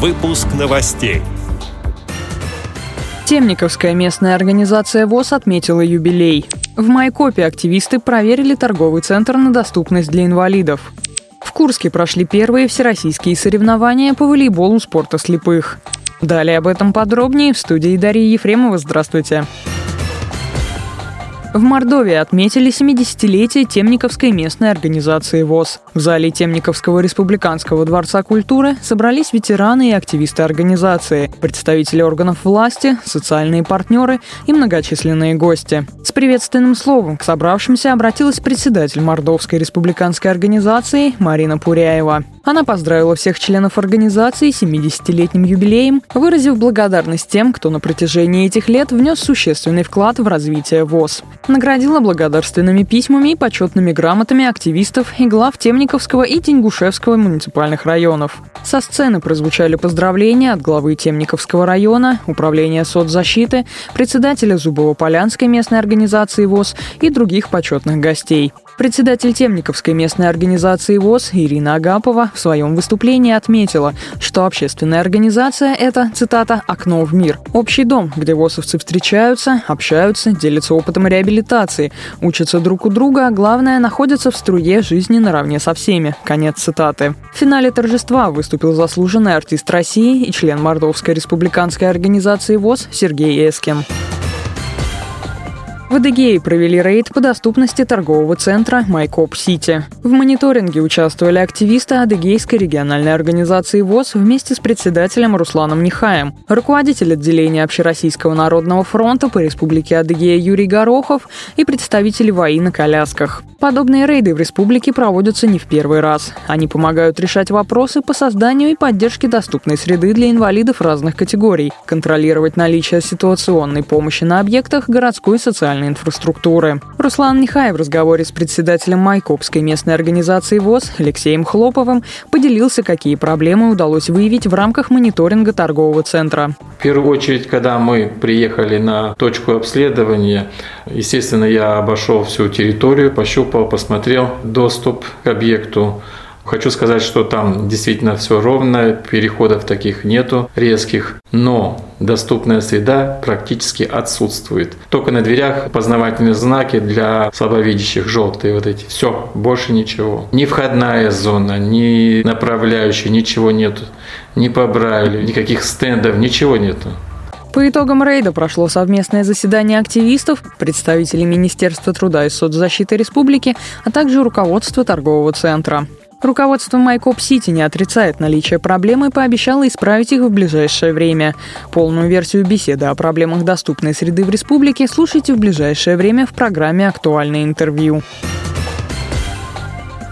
Выпуск новостей. Темниковская местная организация ВОЗ отметила юбилей. В Майкопе активисты проверили торговый центр на доступность для инвалидов. В Курске прошли первые всероссийские соревнования по волейболу спорта слепых. Далее об этом подробнее в студии Дарьи Ефремова. Здравствуйте. Здравствуйте. В Мордовии отметили 70-летие Темниковской местной организации ВОЗ. В зале Темниковского республиканского дворца культуры собрались ветераны и активисты организации, представители органов власти, социальные партнеры и многочисленные гости. С приветственным словом к собравшимся обратилась председатель Мордовской республиканской организации Марина Пуряева. Она поздравила всех членов организации с 70-летним юбилеем, выразив благодарность тем, кто на протяжении этих лет внес существенный вклад в развитие ВОЗ. Наградила благодарственными письмами и почетными грамотами активистов и глав Темниковского и Тенгушевского муниципальных районов. Со сцены прозвучали поздравления от главы Темниковского района, управления соцзащиты, председателя Зубово-Полянской местной организации ВОЗ и других почетных гостей. Председатель Темниковской местной организации ВОЗ Ирина Агапова в своем выступлении отметила, что общественная организация – это, цитата, «окно в мир». Общий дом, где ВОЗовцы встречаются, общаются, делятся опытом реабилитации, учатся друг у друга, а главное – находятся в струе жизни наравне со всеми. Конец цитаты. В финале торжества выступил заслуженный артист России и член Мордовской республиканской организации ВОЗ Сергей Эскин. В Адыгее провели рейд по доступности торгового центра Майкоп-Сити. В мониторинге участвовали активисты Адыгейской региональной организации ВОИ вместе с председателем Русланом Нехаем, руководитель отделения Общероссийского народного фронта по республике Адыгея Юрий Горохов и представители ВОИ на колясках. Подобные рейды в республике проводятся не в первый раз. Они помогают решать вопросы по созданию и поддержке доступной среды для инвалидов разных категорий, контролировать наличие ситуационной помощи на объектах городской социальной инфраструктуры. Руслан Нехай в разговоре с председателем Майкопской местной организации ВОИ Алексеем Хлоповым поделился, какие проблемы удалось выявить в рамках мониторинга торгового центра. В первую очередь, когда мы приехали на точку обследования, естественно, я обошел всю территорию, пощупал, посмотрел доступ к объекту. Хочу сказать, что там действительно все ровно, переходов таких нету резких, но доступная среда практически отсутствует. Только на дверях познавательные знаки для слабовидящих, желтые вот эти. Все, больше ничего. Ни входная зона, ни направляющая, ничего нету. Ни по Брайлю, никаких стендов, ничего нету. По итогам рейда прошло совместное заседание активистов, представителей Министерства труда и соцзащиты республики, а также руководства торгового центра. Руководство Майкоп Сити не отрицает наличие проблем и пообещало исправить их в ближайшее время. Полную версию беседы о проблемах доступной среды в республике слушайте в ближайшее время в программе «Актуальное интервью».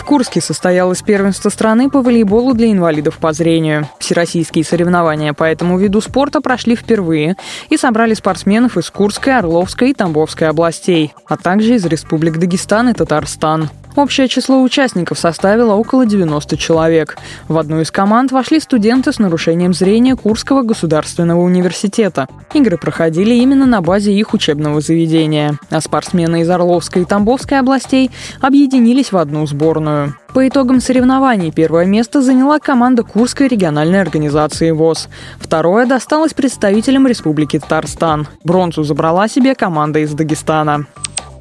В Курске состоялось первенство страны по волейболу для инвалидов по зрению. Всероссийские соревнования по этому виду спорта прошли впервые и собрали спортсменов из Курской, Орловской и Тамбовской областей, а также из республик Дагестан и Татарстан. Общее число участников составило около 90 человек. В одну из команд вошли студенты с нарушением зрения Курского государственного университета. Игры проходили именно на базе их учебного заведения. А спортсмены из Орловской и Тамбовской областей объединились в одну сборную. По итогам соревнований первое место заняла команда Курской региональной организации ВОЗ. Второе досталось представителям Республики Татарстан. Бронзу забрала себе команда из Дагестана.